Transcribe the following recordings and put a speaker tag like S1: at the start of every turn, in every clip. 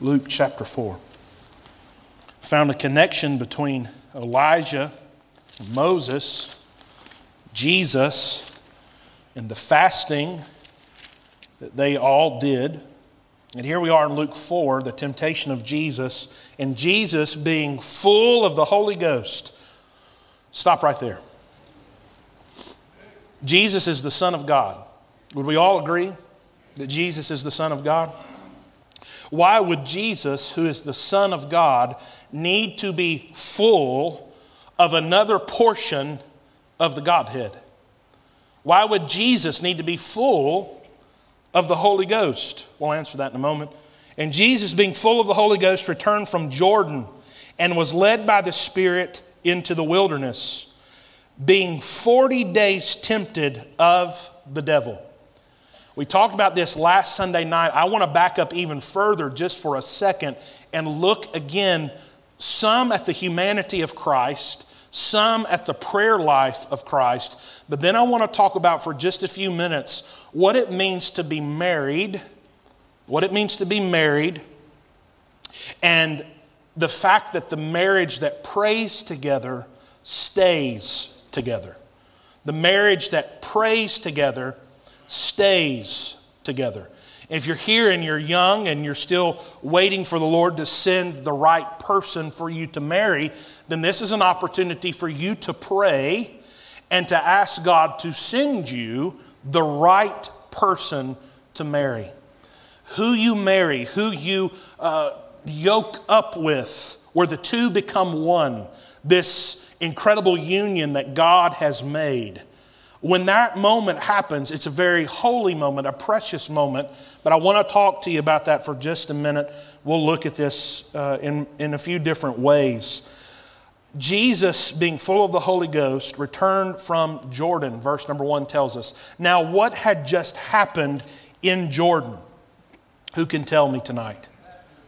S1: Luke chapter 4. Found a connection between Elijah, Moses, Jesus, and the fasting that they all did. And here we are in Luke 4, the temptation of Jesus, and Jesus being full of the Holy Ghost. Stop right there. Jesus is the Son of God. Would we all agree that Jesus is the Son of God? Why would Jesus, who is the Son of God, need to be full of another portion of the Godhead? Why would Jesus need to be full of the Holy Ghost? We'll answer that in a moment. And Jesus, being full of the Holy Ghost, returned from Jordan and was led by the Spirit into the wilderness, being 40 days tempted of the devil. We talked about this last Sunday night. I want to back up even further just for a second and look again, some at the humanity of Christ, some at the prayer life of Christ. But then I want to talk about for just a few minutes what it means to be married, what it means to be married, and the fact that the marriage that prays together stays together. The marriage that prays together stays together. If you're here and you're young and you're still waiting for the Lord to send the right person for you to marry, then this is an opportunity for you to pray and to ask God to send you the right person to marry. Who you marry, who you uh, yoke up with, where the two become one, this incredible union that God has made. When that moment happens, it's a very holy moment, a precious moment. But I want to talk to you about that for just a minute. We'll look at this uh, in, in a few different ways. Jesus, being full of the Holy Ghost, returned from Jordan, verse number one tells us. Now, what had just happened in Jordan? Who can tell me tonight?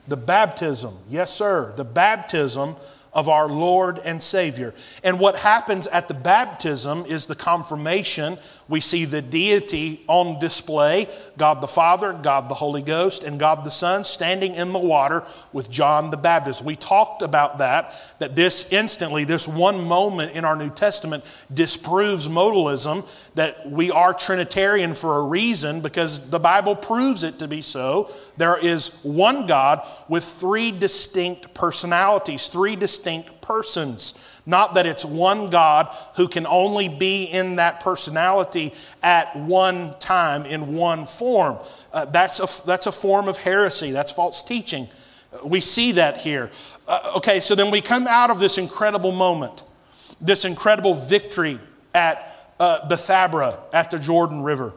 S1: The baptism. Yes, sir. The baptism of our Lord and Savior. And what happens at the baptism is the confirmation. We see the deity on display God the Father, God the Holy Ghost, and God the Son standing in the water with John the Baptist. We talked about that, that this instantly, this one moment in our New Testament disproves modalism, that we are Trinitarian for a reason because the Bible proves it to be so. There is one God with three distinct personalities, three distinct persons. Not that it's one God who can only be in that personality at one time in one form. Uh, that's, a, that's a form of heresy, that's false teaching. We see that here. Uh, okay, so then we come out of this incredible moment, this incredible victory at uh, Bethabara at the Jordan River.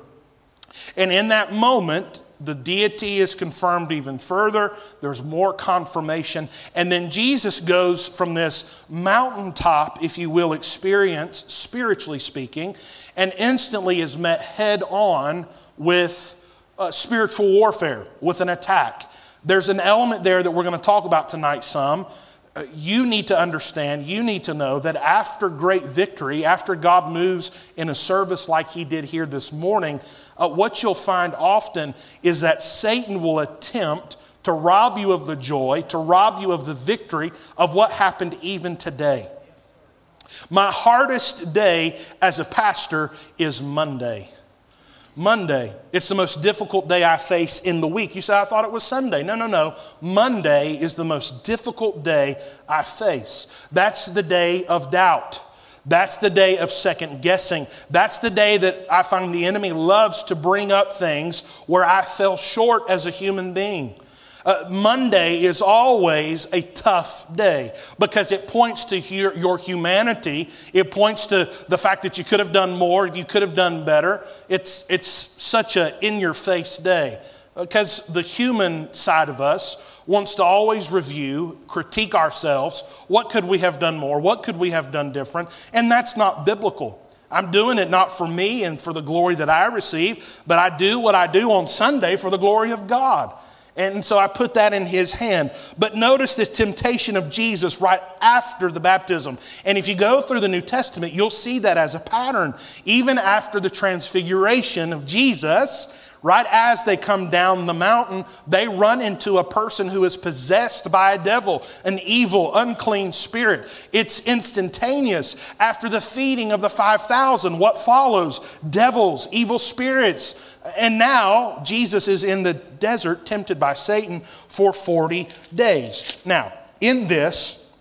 S1: And in that moment, the deity is confirmed even further. There's more confirmation. And then Jesus goes from this mountaintop, if you will, experience, spiritually speaking, and instantly is met head on with uh, spiritual warfare, with an attack. There's an element there that we're going to talk about tonight some. Uh, you need to understand, you need to know that after great victory, after God moves in a service like He did here this morning, uh, what you'll find often is that Satan will attempt to rob you of the joy, to rob you of the victory of what happened even today. My hardest day as a pastor is Monday. Monday, it's the most difficult day I face in the week. You say, I thought it was Sunday. No, no, no. Monday is the most difficult day I face. That's the day of doubt. That's the day of second guessing. That's the day that I find the enemy loves to bring up things where I fell short as a human being. Uh, Monday is always a tough day because it points to your, your, humanity. It points to the fact that you could have done more, you could have done better. It's, it's such a in your face day because the human side of us wants to always review, critique ourselves. What could we have done more? What could we have done different? And that's not biblical. I'm doing it not for me and for the glory that I receive, but I do what I do on Sunday for the glory of God. And so I put that in his hand. But notice this temptation of Jesus right after the baptism. And if you go through the New Testament, you'll see that as a pattern. Even after the transfiguration of Jesus, Right as they come down the mountain, they run into a person who is possessed by a devil, an evil, unclean spirit. It's instantaneous. After the feeding of the 5,000, what follows? Devils, evil spirits. And now Jesus is in the desert, tempted by Satan for 40 days. Now, in this,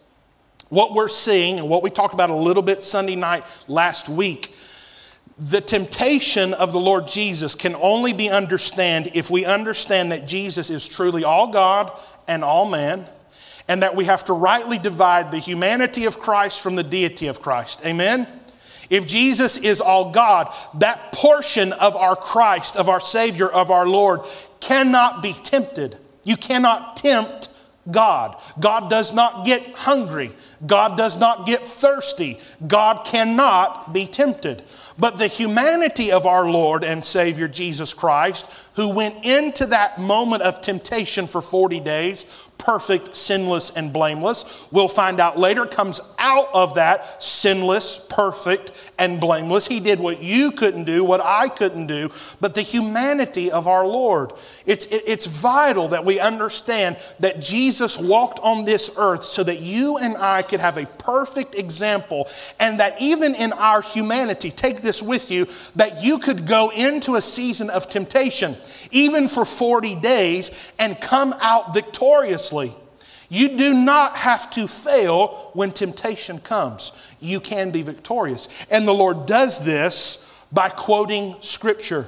S1: what we're seeing and what we talked about a little bit Sunday night last week the temptation of the Lord Jesus can only be understood if we understand that Jesus is truly all God and all man, and that we have to rightly divide the humanity of Christ from the deity of Christ. Amen? If Jesus is all God, that portion of our Christ, of our Savior, of our Lord, cannot be tempted. You cannot tempt God. God does not get hungry. God does not get thirsty. God cannot be tempted. But the humanity of our Lord and Savior Jesus Christ, who went into that moment of temptation for 40 days, perfect, sinless, and blameless. We'll find out later, comes out of that sinless, perfect, and blameless. He did what you couldn't do, what I couldn't do, but the humanity of our Lord. It's, it's vital that we understand that Jesus walked on this earth so that you and I could have a perfect example, and that even in our humanity, take this with you, that you could go into a season of temptation, even for 40 days, and come out victorious you do not have to fail when temptation comes. You can be victorious. And the Lord does this by quoting Scripture.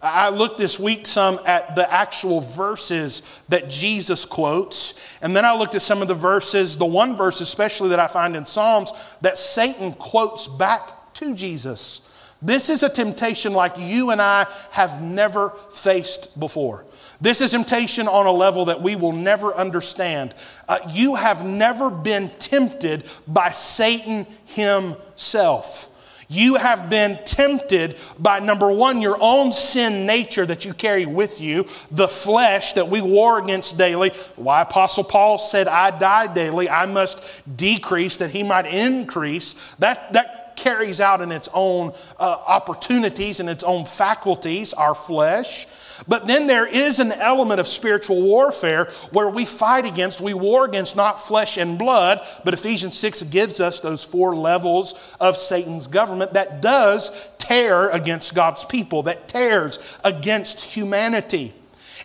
S1: I looked this week some at the actual verses that Jesus quotes, and then I looked at some of the verses, the one verse especially that I find in Psalms, that Satan quotes back to Jesus. This is a temptation like you and I have never faced before. This is temptation on a level that we will never understand. Uh, you have never been tempted by Satan himself. You have been tempted by number one, your own sin nature that you carry with you, the flesh that we war against daily. Why Apostle Paul said, I die daily, I must decrease that he might increase. That, that carries out in its own uh, opportunities and its own faculties, our flesh. But then there is an element of spiritual warfare where we fight against, we war against not flesh and blood, but Ephesians 6 gives us those four levels of Satan's government that does tear against God's people, that tears against humanity.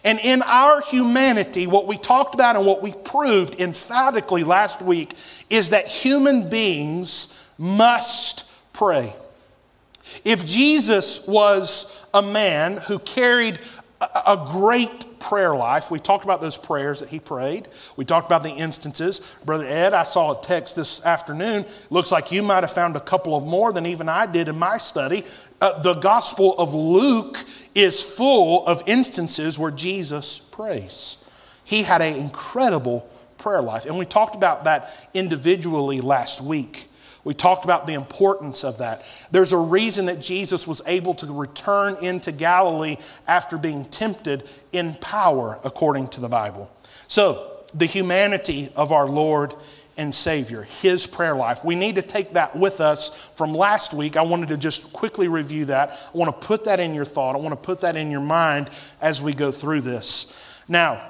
S1: And in our humanity, what we talked about and what we proved emphatically last week is that human beings must pray. If Jesus was a man who carried a great prayer life. We talked about those prayers that he prayed. We talked about the instances. Brother Ed, I saw a text this afternoon. Looks like you might have found a couple of more than even I did in my study. Uh, the Gospel of Luke is full of instances where Jesus prays. He had an incredible prayer life. And we talked about that individually last week. We talked about the importance of that. There's a reason that Jesus was able to return into Galilee after being tempted in power, according to the Bible. So, the humanity of our Lord and Savior, His prayer life. We need to take that with us from last week. I wanted to just quickly review that. I want to put that in your thought, I want to put that in your mind as we go through this. Now,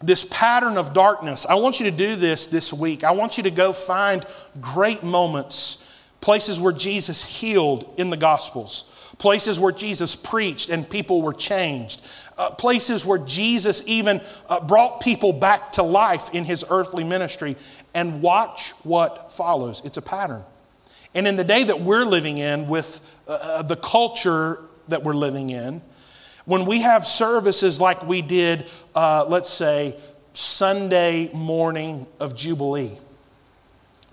S1: this pattern of darkness. I want you to do this this week. I want you to go find great moments, places where Jesus healed in the Gospels, places where Jesus preached and people were changed, uh, places where Jesus even uh, brought people back to life in his earthly ministry, and watch what follows. It's a pattern. And in the day that we're living in, with uh, uh the culture that we're living in, when we have services like we did, uh, let's say, Sunday morning of Jubilee,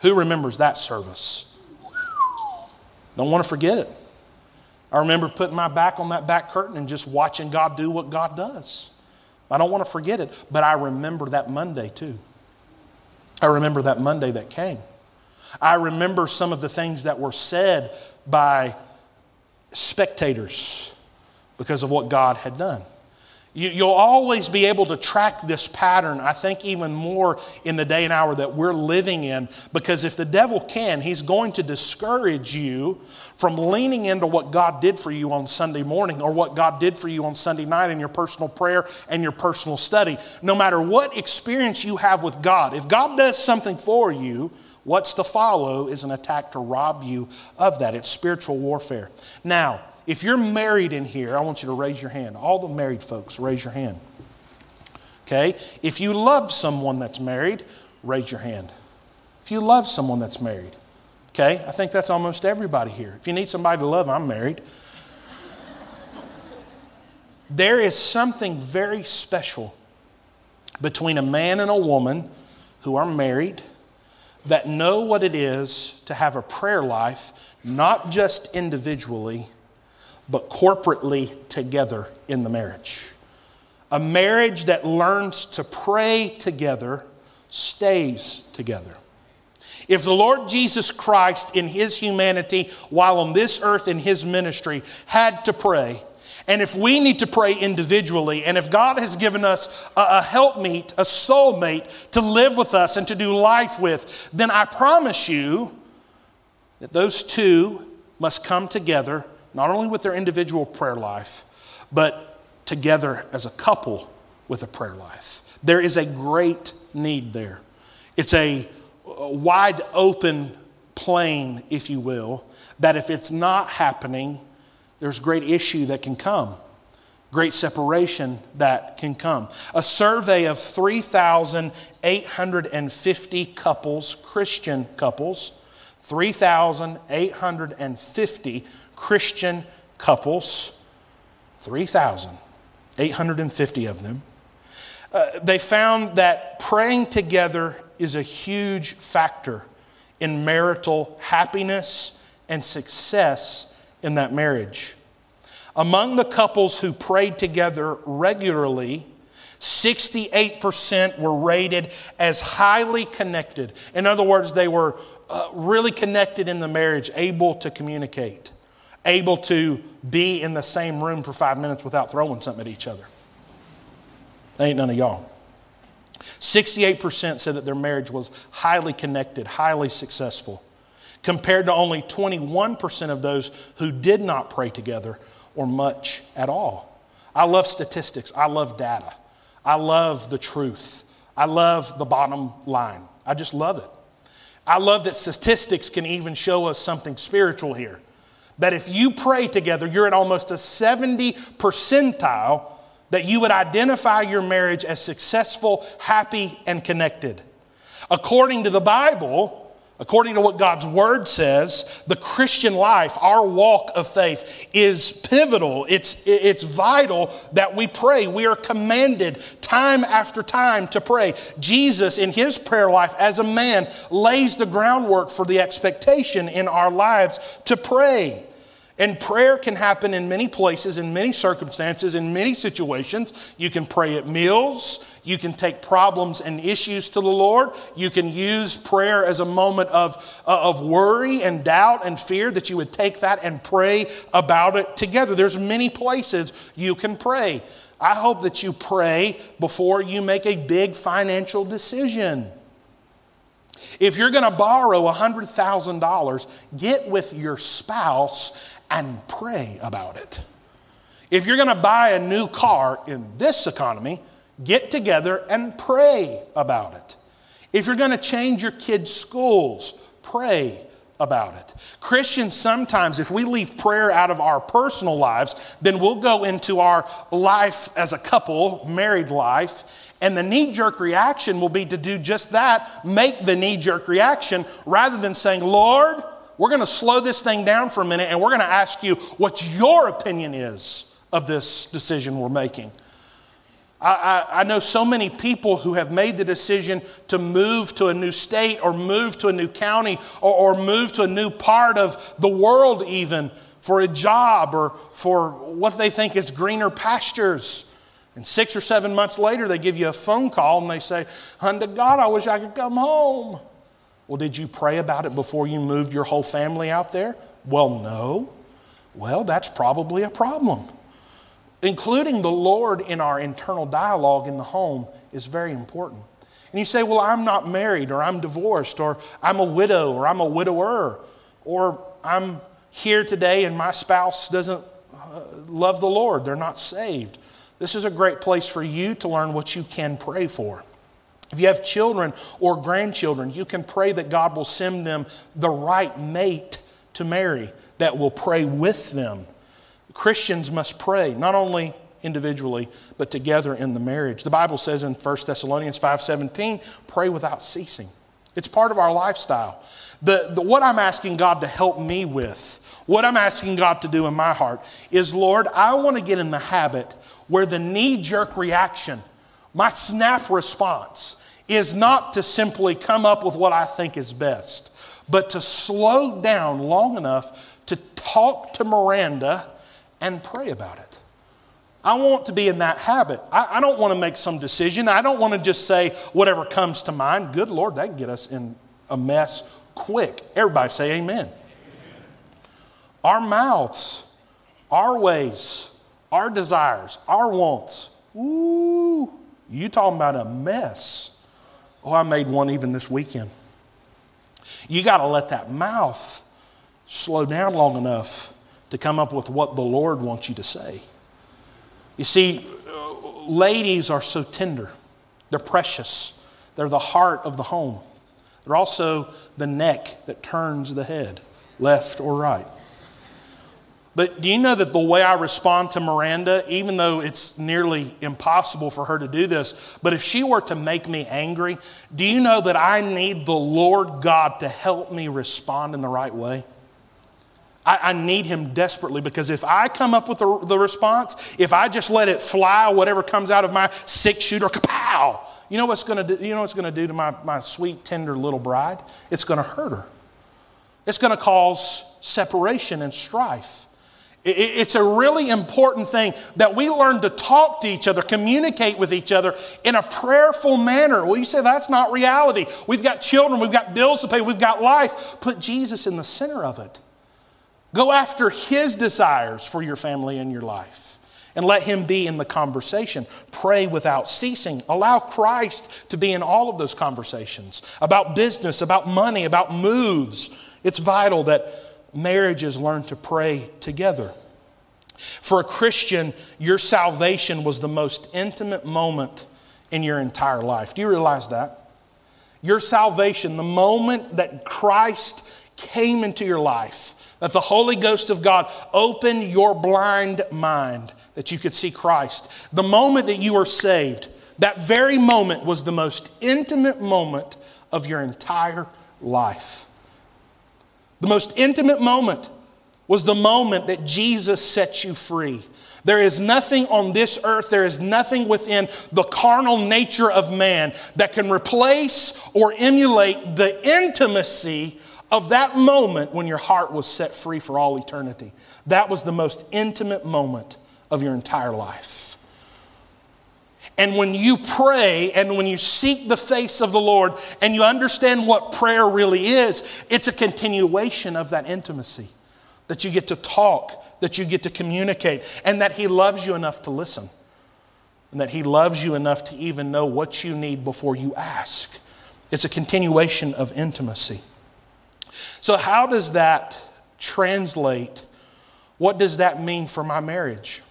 S1: who remembers that service? Don't want to forget it. I remember putting my back on that back curtain and just watching God do what God does. I don't want to forget it, but I remember that Monday too. I remember that Monday that came. I remember some of the things that were said by spectators because of what God had done. You, will always be able to track this pattern, I think, even more in the day and hour that we're living in. Because if the devil can, he's going to discourage you from leaning into what God did for you on Sunday morning or what God did for you on Sunday night in your personal prayer and your personal study. No matter what experience you have with God, if God does something for you, what's to follow is an attack to rob you of that. It's spiritual warfare. Now, if you're married in here, I want you to raise your hand. All the married folks, raise your hand. Okay? If you love someone that's married, raise your hand. If you love someone that's married, okay? I think that's almost everybody here. If you need somebody to love, I'm married. There is something very special between a man and a woman who are married that know what it is to have a prayer life, not just individually, but corporately together in the marriage. A marriage that learns to pray together stays together. If the Lord Jesus Christ, in his humanity, while on this earth in his ministry, had to pray, and if we need to pray individually, and if God has given us a, a helpmeet, a soulmate to live with us and to do life with, then I promise you that those two must come together not only with their individual prayer life, but together as a couple with a prayer life. There is a great need there. It's a wide open plain, if you will, that if it's not happening, there's great issue that can come, great separation that can come. A survey of 3,850 couples, Christian couples, 3,850 Christian couples, 3,850 of them. Uh, they found that praying together is a huge factor in marital happiness and success in that marriage. Among the couples who prayed together regularly, 68% were rated as highly connected. In other words, they were uh, really connected in the marriage, able to communicate able to be in the same room for five minutes without throwing something at each other. ain't none of y'all. 68% said that their marriage was highly connected, highly successful, compared to only 21% of those who did not pray together or much at all. I love statistics. I love data. I love the truth. I love the bottom line. I just love it. I love that statistics can even show us something spiritual here that if you pray together, you're at almost a 70 percentile that you would identify your marriage as successful, happy, and connected. According to the Bible, According to what God's word says, the Christian life, our walk of faith, is pivotal. It's, it's vital that we pray. We are commanded time after time to pray. Jesus, in his prayer life as a man, lays the groundwork for the expectation in our lives to pray. And prayer can happen in many places, in many circumstances, in many situations. You can pray at meals. You can take problems and issues to the Lord. You can use prayer as a moment of, uh, of worry and doubt and fear that you would take that and pray about it together. There's many places you can pray. I hope that you pray before you make a big financial decision. If you're going to borrow $100,000, get with your spouse and pray about it. If you're going to buy a new car in this economy, get together and pray about it. If you're going to change your kids' schools, pray about it. Christians, sometimes, if we leave prayer out of our personal lives, then we'll go into our life as a couple, married life, and the knee jerk reaction will be to do just that, make the knee jerk reaction, rather than saying, Lord, we're going to slow this thing down for a minute and we're going to ask you what your opinion is of this decision we're making. I, I, I, know so many people who have made the decision to move to a new state or move to a new county or, or move to a new part of the world, even for a job or for what they think is greener pastures. And six or seven months later, they give you a phone call and they say, Unto God, I wish I could come home. Well, did you pray about it before you moved your whole family out there? Well, no. Well, that's probably a problem. Including the Lord in our internal dialogue in the home, is very important. And you say, Well, I'm not married, or I'm divorced, or I'm a widow, or I'm a widower, or I'm here today and my spouse doesn't uh, love the Lord, they're not saved. This is a great place for you to learn what you can pray for. If you have children or grandchildren, you can pray that God will send them the right mate to marry that will pray with them. Christians must pray, not only individually, but together in the marriage. The Bible says in 1 Thessalonians 5:17, pray without ceasing. It's part of our lifestyle. The, the, what I'm asking God to help me with, what I'm asking God to do in my heart is, Lord, I want to get in the habit where the knee jerk reaction, my snap response, is not to simply come up with what I think is best, but to slow down long enough to talk to Miranda and pray about it. I want to be in that habit. I, I don't want to make some decision. I don't want to just say whatever comes to mind. Good Lord, that can get us in a mess quick. Everybody say amen. amen. Our mouths, our ways, our desires, our wants. Ooh, you talking about a mess. Oh, I made one even this weekend. You got to let that mouth slow down long enough to come up with what the Lord wants you to say. You see, ladies are so tender, they're precious, they're the heart of the home. They're also the neck that turns the head, left or right. But do you know that the way I respond to Miranda, even though it's nearly impossible for her to do this, but if she were to make me angry, do you know that I need the Lord God to help me respond in the right way? I, I need Him desperately because if I come up with the, the response, if I just let it fly, whatever comes out of my six shooter, kapow, you know what's going to do? You know what's going to do to my, my sweet, tender little bride? It's going to hurt her. It's going to cause separation and strife. It's a really important thing that we learn to talk to each other, communicate with each other in a prayerful manner. Well, you say that's not reality. We've got children, we've got bills to pay, we've got life. Put Jesus in the center of it. Go after His desires for your family and your life and let Him be in the conversation. Pray without ceasing. Allow Christ to be in all of those conversations about business, about money, about moves. It's vital that marriages learn to pray together. For a Christian, your salvation was the most intimate moment in your entire life. Do you realize that? Your salvation, the moment that Christ came into your life, that the Holy Ghost of God opened your blind mind that you could see Christ, the moment that you were saved, that very moment was the most intimate moment of your entire life. The most intimate moment was the moment that Jesus set you free. There is nothing on this earth, there is nothing within the carnal nature of man that can replace or emulate the intimacy of that moment when your heart was set free for all eternity. That was the most intimate moment of your entire life. And when you pray and when you seek the face of the Lord and you understand what prayer really is, it's a continuation of that intimacy. That you get to talk, that you get to communicate, and that He loves you enough to listen. And that He loves you enough to even know what you need before you ask. It's a continuation of intimacy. So, how does that translate? What does that mean for my marriage?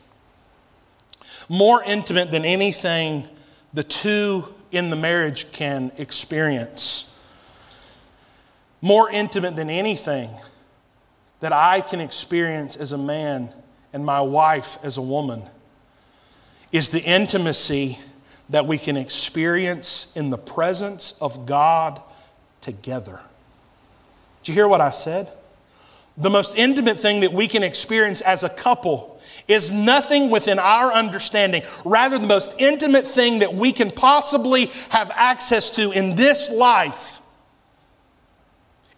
S1: more intimate than anything the two in the marriage can experience. More intimate than anything that I can experience as a man and my wife as a woman is the intimacy that we can experience in the presence of God together. Did you hear what I said? The most intimate thing that we can experience as a couple is nothing within our understanding. Rather, the most intimate thing that we can possibly have access to in this life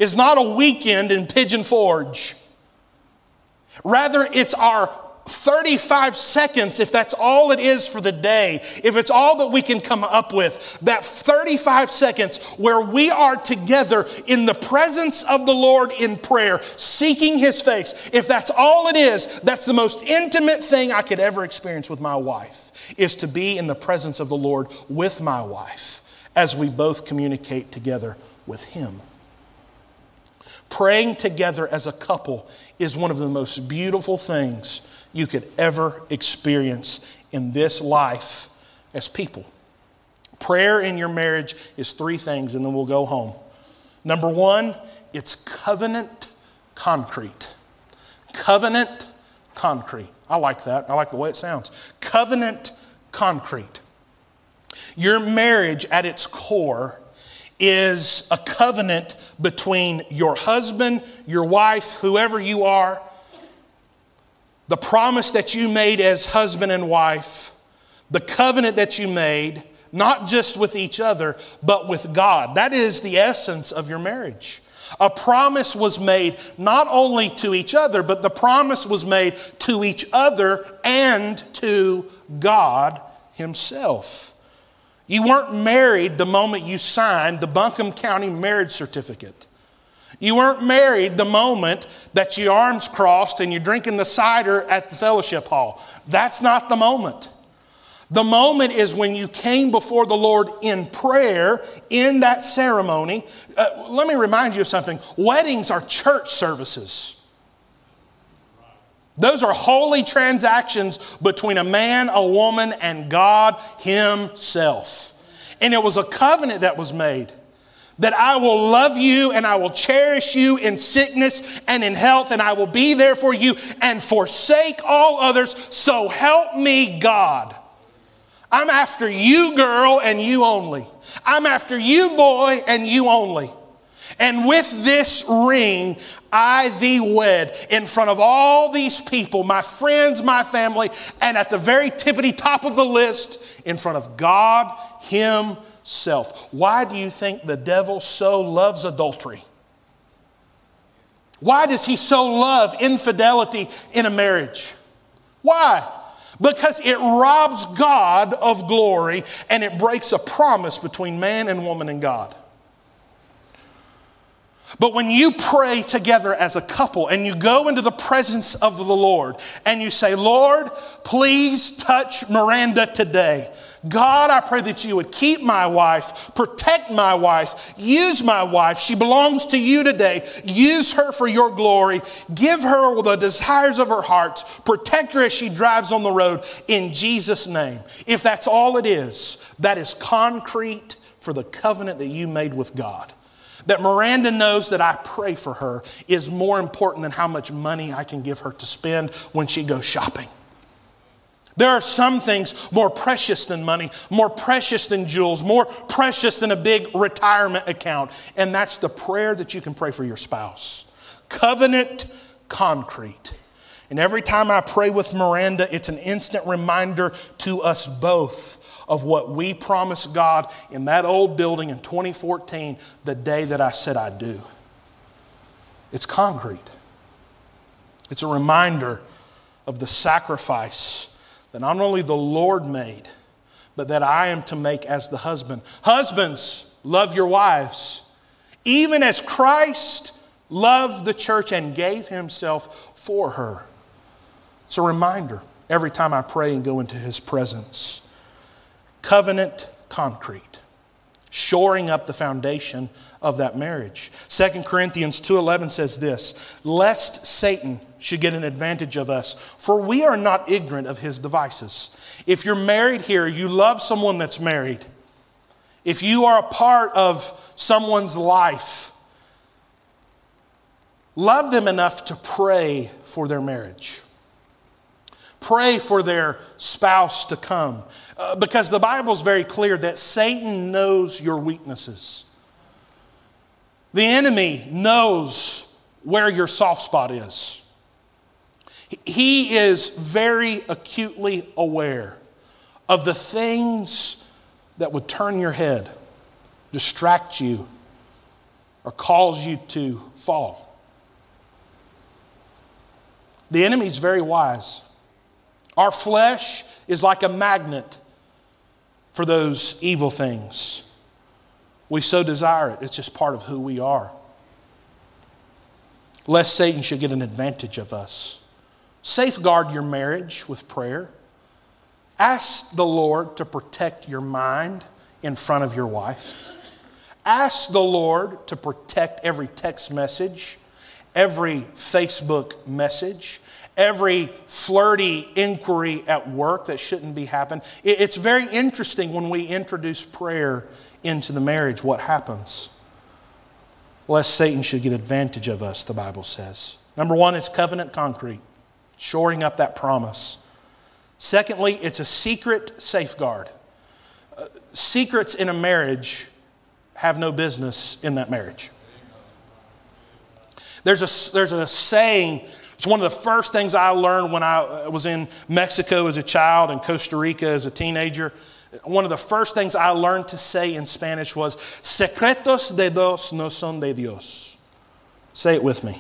S1: is not a weekend in Pigeon Forge. Rather, it's our 35 seconds, if that's all it is for the day, if it's all that we can come up with, that 35 seconds where we are together in the presence of the Lord in prayer, seeking His face, if that's all it is, that's the most intimate thing I could ever experience with my wife, is to be in the presence of the Lord with my wife as we both communicate together with Him. Praying together as a couple is one of the most beautiful things you could ever experience in this life as people. Prayer in your marriage is three things, and then we'll go home. Number one, it's covenant concrete. Covenant concrete. I like that. I like the way it sounds. Covenant concrete. Your marriage at its core is a covenant between your husband, your wife, whoever you are, the promise that you made as husband and wife, the covenant that you made, not just with each other, but with God. That is the essence of your marriage. A promise was made not only to each other, but the promise was made to each other and to God Himself. You weren't married the moment you signed the Buncombe County marriage certificate. You weren't married the moment that your arms crossed and you're drinking the cider at the fellowship hall. That's not the moment. The moment is when you came before the Lord in prayer in that ceremony. Uh, let me remind you of something weddings are church services. Those are holy transactions between a man, a woman, and God Himself. And it was a covenant that was made that I will love you and I will cherish you in sickness and in health, and I will be there for you and forsake all others. So help me, God. I'm after you, girl, and you only. I'm after you, boy, and you only. And with this ring, I thee wed in front of all these people, my friends, my family, and at the very tippity top of the list, in front of God Himself self. Why do you think the devil so loves adultery? Why does he so love infidelity in a marriage? Why? Because it robs God of glory and it breaks a promise between man and woman and God. But when you pray together as a couple and you go into the presence of the Lord and you say, Lord, please touch Miranda today. God, I pray that you would keep my wife, protect my wife, use my wife. She belongs to you today. Use her for your glory. Give her the desires of her heart. Protect her as she drives on the road in Jesus' name. If that's all it is, that is concrete for the covenant that you made with God. That Miranda knows that I pray for her is more important than how much money I can give her to spend when she goes shopping. There are some things more precious than money, more precious than jewels, more precious than a big retirement account. And that's the prayer that you can pray for your spouse. Covenant concrete. And every time I pray with Miranda, it's an instant reminder to us both of what we promised God in that old building in 2014, the day that I said I do. It's concrete. It's a reminder of the sacrifice that not only the Lord made, but that I am to make as the husband. Husbands, love your wives, even as Christ loved the church and gave himself for her. It's a reminder every time I pray and go into his presence. Covenant concrete, shoring up the foundation of that marriage. 2 Corinthians 2:11 says this, lest Satan should get an advantage of us, for we are not ignorant of his devices. If you're married here, you love someone that's married. If you are a part of someone's life, love them enough to pray for their marriage. Pray for their spouse to come. Uh, because the Bible is very clear that Satan knows your weaknesses. The enemy knows where your soft spot is. He is very acutely aware of the things that would turn your head, distract you, or cause you to fall. The enemy is very wise. Our flesh is like a magnet for those evil things. We so desire it, it's just part of who we are. Lest Satan should get an advantage of us. Safeguard your marriage with prayer. Ask the Lord to protect your mind in front of your wife. Ask the Lord to protect every text message, every Facebook message, every flirty inquiry at work that shouldn't be happening. It's very interesting when we introduce prayer into the marriage, what happens. Lest Satan should get advantage of us, the Bible says. Number one, it's covenant concrete, shoring up that promise. Secondly, it's a secret safeguard. Secrets in a marriage have no business in that marriage. There's a, there's a saying it's one of the first things I learned when I uh, was in Mexico as a child and Costa Rica as a teenager. One of the first things I learned to say in Spanish was, Secretos de dos no son de Dios. Say it with me.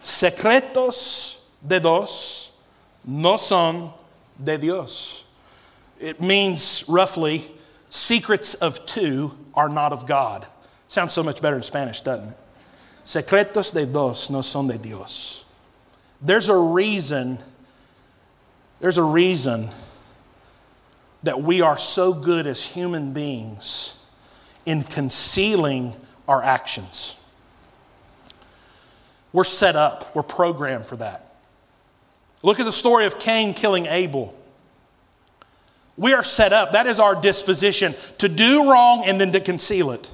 S1: Secretos de dos no son de Dios. It means roughly, secrets of two are not of God. Sounds so much better in Spanish, doesn't it? Secretos de dos no son de Dios. There's a reason, there's a reason that we are so good as human beings in concealing our actions. We're set up, we're programmed for that. Look at the story of Cain killing Abel. We are set up, that is our disposition to do wrong and then to conceal it.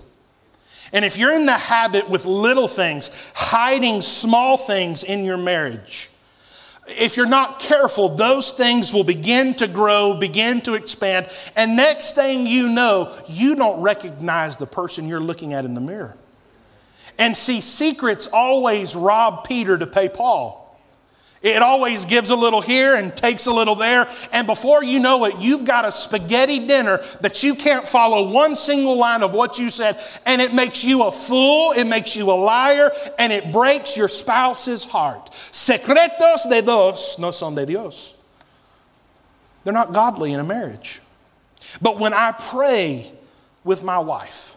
S1: And if you're in the habit with little things, hiding small things in your marriage, if you're not careful, those things will begin to grow, begin to expand, and next thing you know, you don't recognize the person you're looking at in the mirror. And see, secrets always rob Peter to pay Paul. It always gives a little here and takes a little there. And before you know it, you've got a spaghetti dinner that you can't follow one single line of what you said. And it makes you a fool, it makes you a liar, and it breaks your spouse's heart. Secretos de dos no son de Dios. They're not godly in a marriage. But when I pray with my wife,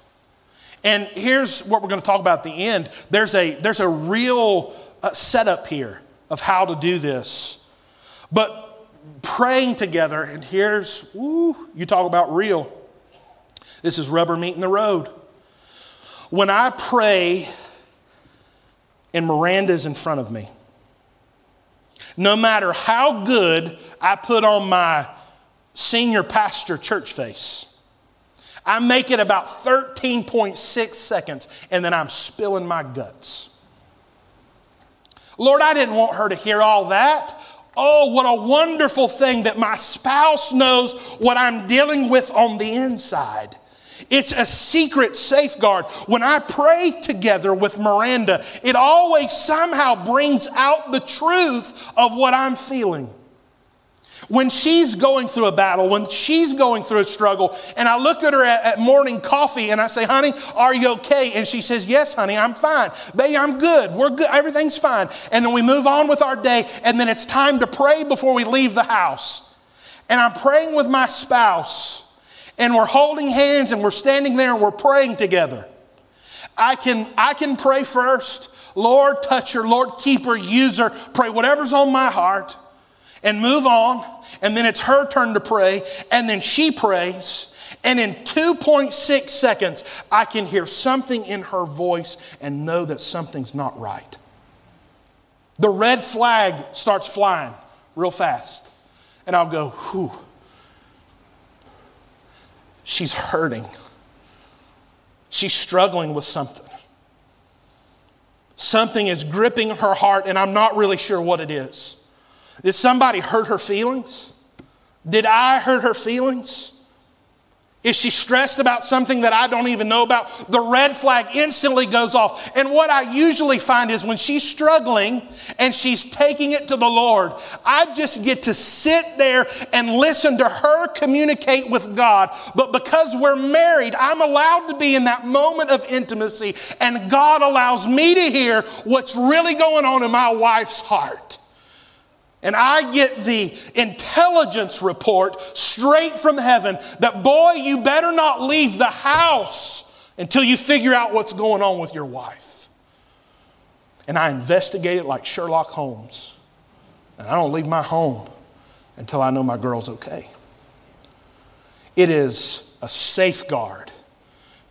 S1: and here's what we're going to talk about at the end there's a, there's a real uh, setup here of how to do this. But praying together, and here's, you talk about real. This is rubber meeting the road. When I pray and Miranda's in front of me, no matter how good I put on my senior pastor church face, I make it about 13.6 seconds and then I'm spilling my guts. Lord, I didn't want her to hear all that. Oh, what a wonderful thing that my spouse knows what I'm dealing with on the inside. It's a secret safeguard. When I pray together with Miranda, it always somehow brings out the truth of what I'm feeling. When she's going through a battle, when she's going through a struggle, and I look at her at, at, morning coffee and I say, honey, are you okay? And she says, yes, honey, I'm fine. Baby, I'm good. We're good. Everything's fine. And then we move on with our day, and then it's time to pray before we leave the house. And I'm praying with my spouse, and we're holding hands and we're standing there and we're praying together. I can, I can pray first. Lord, touch her. Lord, keep her, use her. Pray whatever's on my heart and move on. And then it's her turn to pray. And then she prays. And in 2.6 seconds, I can hear something in her voice and know that something's not right. The red flag starts flying real fast. And I'll go, whew. She's hurting. She's struggling with something. Something is gripping her heart, and I'm not really sure what it is. Did somebody hurt her feelings? Did I hurt her feelings? Is she stressed about something that I don't even know about? The red flag instantly goes off. And what I usually find is when she's struggling and she's taking it to the Lord, I just get to sit there and listen to her communicate with God. But because we're married, I'm allowed to be in that moment of intimacy, and God allows me to hear what's really going on in my wife's heart. And I get the intelligence report straight from heaven that, boy, you better not leave the house until you figure out what's going on with your wife. And I investigate it like Sherlock Holmes. And I don't leave my home until I know my girl's okay. It is a safeguard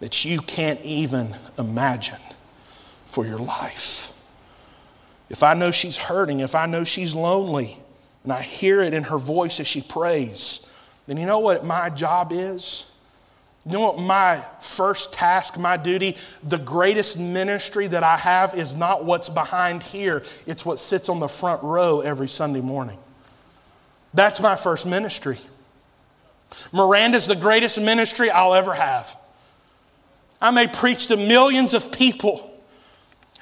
S1: that you can't even imagine for your life. If I know she's hurting, if I know she's lonely, and I hear it in her voice as she prays, then you know what my job is? You know what my first task, my duty, the greatest ministry that I have is not what's behind here, it's what sits on the front row every Sunday morning. That's my first ministry. Miranda's the greatest ministry I'll ever have. I may preach to millions of people.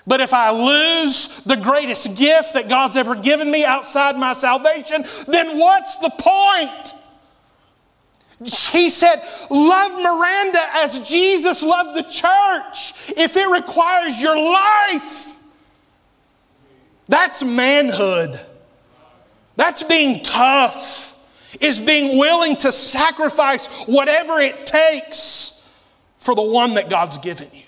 S1: But if I lose the greatest gift that God's ever given me outside my salvation, then what's the point? He said, Love Miranda as Jesus loved the church. If it requires your life, that's manhood. That's being tough, is being willing to sacrifice whatever it takes for the one that God's given you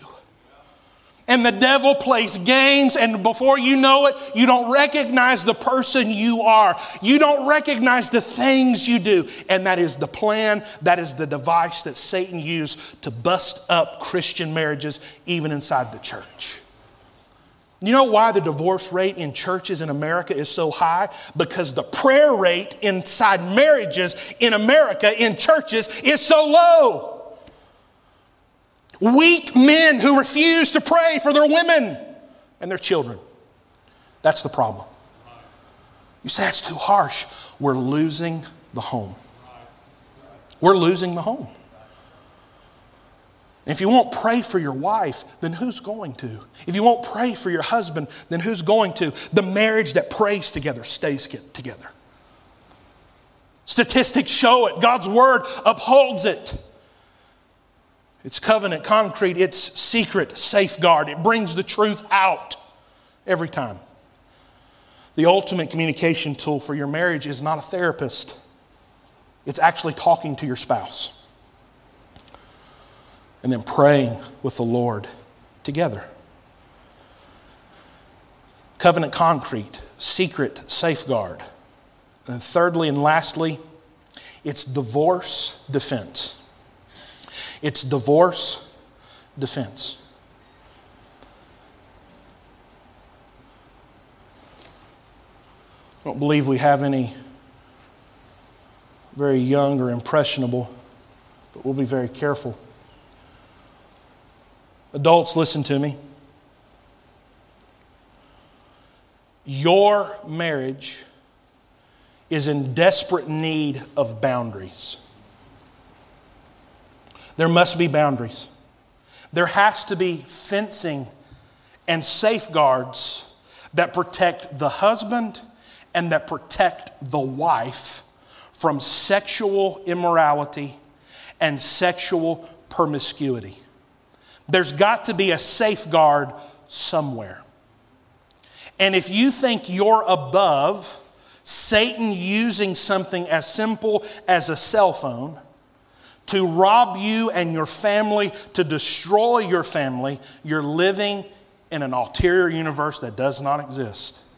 S1: and the devil plays games, and before you know it, you don't recognize the person you are. You don't recognize the things you do. And that is the plan, that is the device that Satan used to bust up Christian marriages, even inside the church. You know why the divorce rate in churches in America is so high? Because the prayer rate inside marriages in America in churches is so low. Weak men who refuse to pray for their women and their children. That's the problem. You say that's too harsh. We're losing the home. We're losing the home. If you won't pray for your wife, then who's going to? If you won't pray for your husband, then who's going to? The marriage that prays together stays together. Statistics show it, God's word upholds it. It's covenant concrete, it's secret safeguard. It brings the truth out every time. The ultimate communication tool for your marriage is not a therapist, it's actually talking to your spouse and then praying with the Lord together. Covenant concrete, secret safeguard. And thirdly and lastly, it's divorce defense. It's divorce defense. I don't believe we have any very young or impressionable, but we'll be very careful. Adults, listen to me. Your marriage is in desperate need of boundaries. There must be boundaries. There has to be fencing and safeguards that protect the husband and that protect the wife from sexual immorality and sexual promiscuity. There's got to be a safeguard somewhere. And if you think you're above Satan using something as simple as a cell phone, to rob you and your family, to destroy your family, you're living in an ulterior universe that does not exist.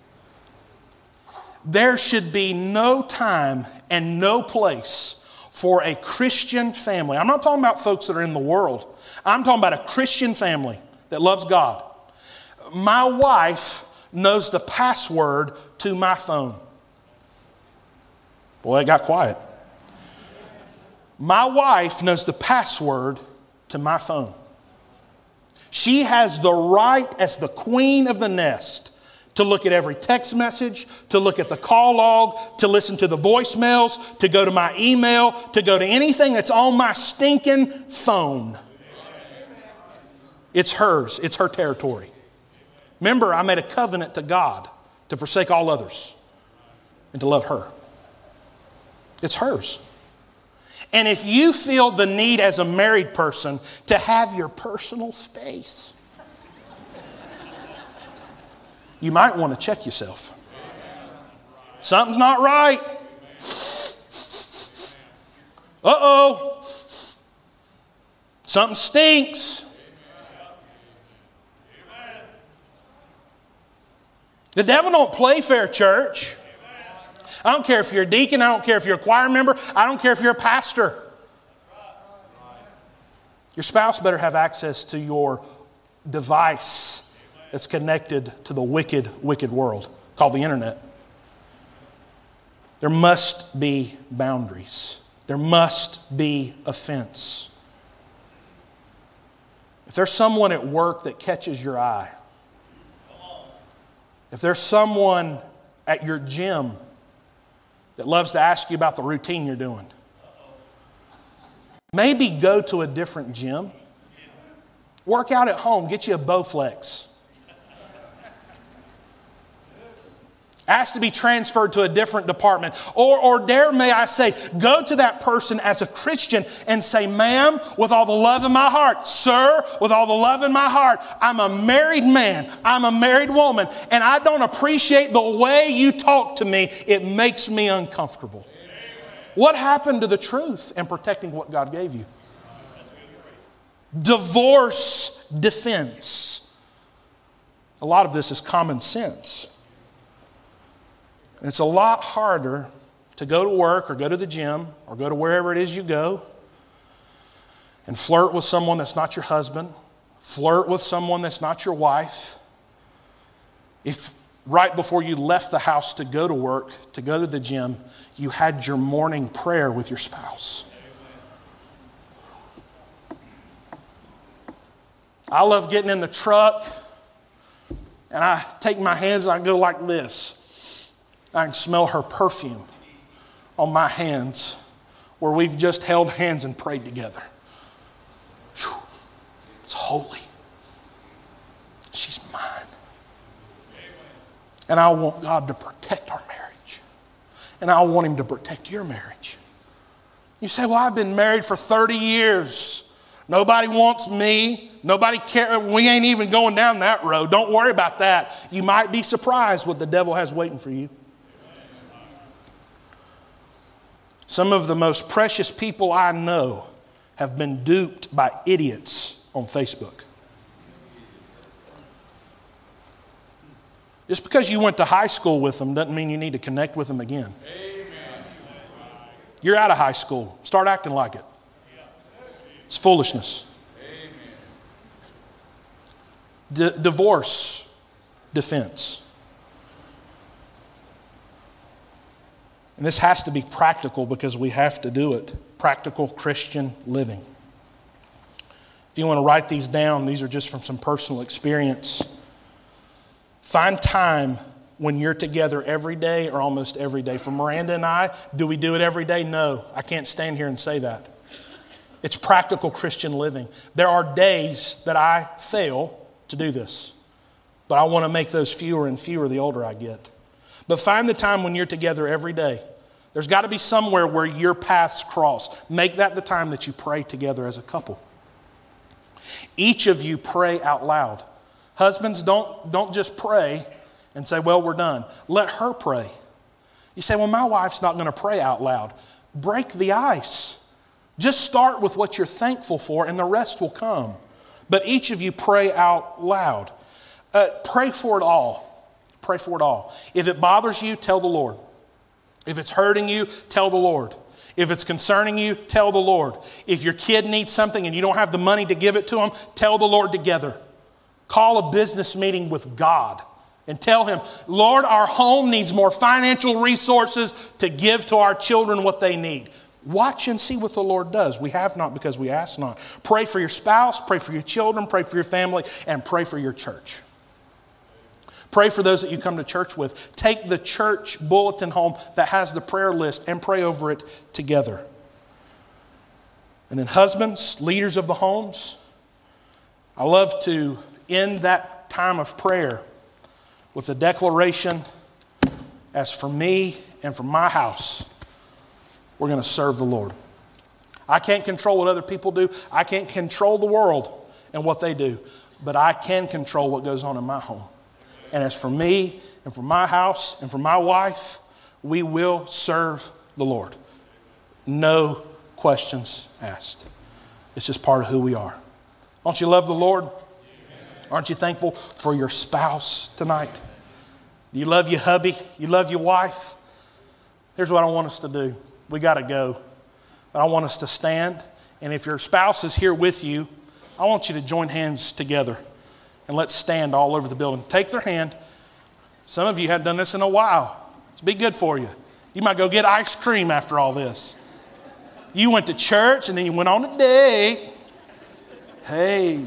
S1: There should be no time and no place for a Christian family. I'm not talking about folks that are in the world, I'm talking about a Christian family that loves God. My wife knows the password to my phone. Boy, it got quiet. My wife knows the password to my phone. She has the right, as the queen of the nest, to look at every text message, to look at the call log, to listen to the voicemails, to go to my email, to go to anything that's on my stinking phone. It's hers, it's her territory. Remember, I made a covenant to God to forsake all others and to love her. It's hers. And if you feel the need as a married person to have your personal space, you might want to check yourself. Something's not right. Uh oh. Something stinks. The devil don't play fair church. I don't care if you're a deacon, I don't care if you're a choir member, I don't care if you're a pastor. Your spouse better have access to your device that's connected to the wicked, wicked world called the internet. There must be boundaries. There must be offense. If there's someone at work that catches your eye, if there's someone at your gym that loves to ask you about the routine you're doing, maybe go to a different gym. Work out at home, get you a Bowflex. Asked to be transferred to a different department. Or, or dare may I say, go to that person as a Christian and say, ma'am, with all the love in my heart, sir, with all the love in my heart, I'm a married man, I'm a married woman, and I don't appreciate the way you talk to me. It makes me uncomfortable. What happened to the truth and protecting what God gave you? Divorce defense. A lot of this is common sense. And it's a lot harder to go to work or go to the gym or go to wherever it is you go and flirt with someone that's not your husband, flirt with someone that's not your wife. If right before you left the house to go to work, to go to the gym, you had your morning prayer with your spouse. I love getting in the truck and I take my hands and I go like this. I can smell her perfume on my hands where we've just held hands and prayed together. Whew. It's holy. She's mine. And I want God to protect our marriage. And I want Him to protect your marriage. You say, Well, I've been married for 30 years. Nobody wants me. Nobody care. We ain't even going down that road. Don't worry about that. You might be surprised what the devil has waiting for you. Some of the most precious people I know have been duped by idiots on Facebook. Just because you went to high school with them doesn't mean you need to connect with them again. You're out of high school. Start acting like it. It's foolishness. D- divorce defense. And this has to be practical because we have to do it. Practical Christian living. If you want to write these down, these are just from some personal experience. Find time when you're together every day or almost every day. For Miranda and I, do we do it every day? No. I can't stand here and say that. It's practical Christian living. There are days that I fail to do this, but I want to make those fewer and fewer the older I get. But find the time when you're together every day. There's got to be somewhere where your paths cross. Make that the time that you pray together as a couple. Each of you pray out loud. Husbands, don't, don't just pray and say, Well, we're done. Let her pray. You say, Well, my wife's not going to pray out loud. Break the ice. Just start with what you're thankful for, and the rest will come. But each of you pray out loud. Uh, pray for it all. Pray for it all. If it bothers you, tell the Lord. If it's hurting you, tell the Lord. If it's concerning you, tell the Lord. If your kid needs something and you don't have the money to give it to them, tell the Lord together. Call a business meeting with God and tell Him, Lord, our home needs more financial resources to give to our children what they need. Watch and see what the Lord does. We have not because we ask not. Pray for your spouse, pray for your children, pray for your family, and pray for your church. Pray for those that you come to church with. Take the church bulletin home that has the prayer list and pray over it together. And then, husbands, leaders of the homes, I love to end that time of prayer with a declaration as for me and for my house, we're going to serve the Lord. I can't control what other people do, I can't control the world and what they do, but I can control what goes on in my home. And as for me and for my house and for my wife, we will serve the Lord. No questions asked. It's just part of who we are. Don't you love the Lord? Aren't you thankful for your spouse tonight? You love your hubby? You love your wife? Here's what I want us to do. We got to go. But I want us to stand. And if your spouse is here with you, I want you to join hands together and let's stand all over the building. Take their hand. Some of you haven't done this in a while. It's be good for you. You might go get ice cream after all this. You went to church and then you went on a date. Hey.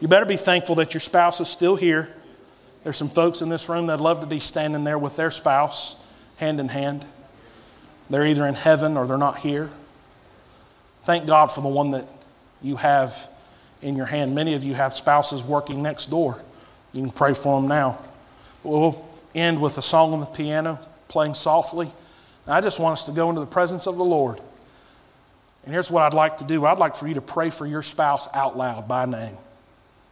S1: You better be thankful that your spouse is still here. There's some folks in this room that love to be standing there with their spouse, hand in hand. They're either in heaven or they're not here. Thank God for the one that you have in your hand. Many of you have spouses working next door. You can pray for them now. We'll end with a song on the piano, playing softly. I just want us to go into the presence of the Lord. And here's what I'd like to do I'd like for you to pray for your spouse out loud by name.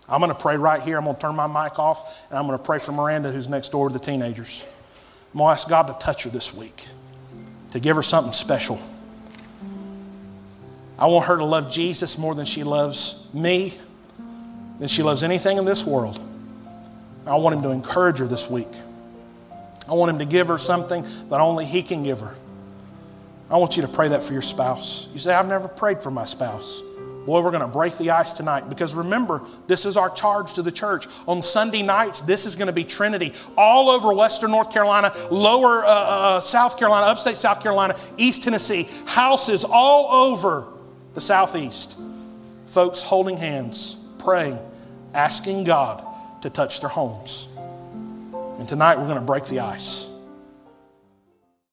S1: I'm going to pray right here. I'm going to turn my mic off, and I'm going to pray for Miranda, who's next door to the teenagers. I'm going to ask God to touch her this week, to give her something special. I want her to love Jesus more than she loves me, than she loves anything in this world. I want him to encourage her this week. I want him to give her something that only he can give her. I want you to pray that for your spouse. You say, I've never prayed for my spouse. Boy, we're going to break the ice tonight because remember, this is our charge to the church. On Sunday nights, this is going to be Trinity all over Western North Carolina, lower uh, uh, uh, South Carolina, upstate South Carolina, East Tennessee, houses all over the Southeast. Folks holding hands, praying, asking God to touch their homes. And tonight we're going to break the ice.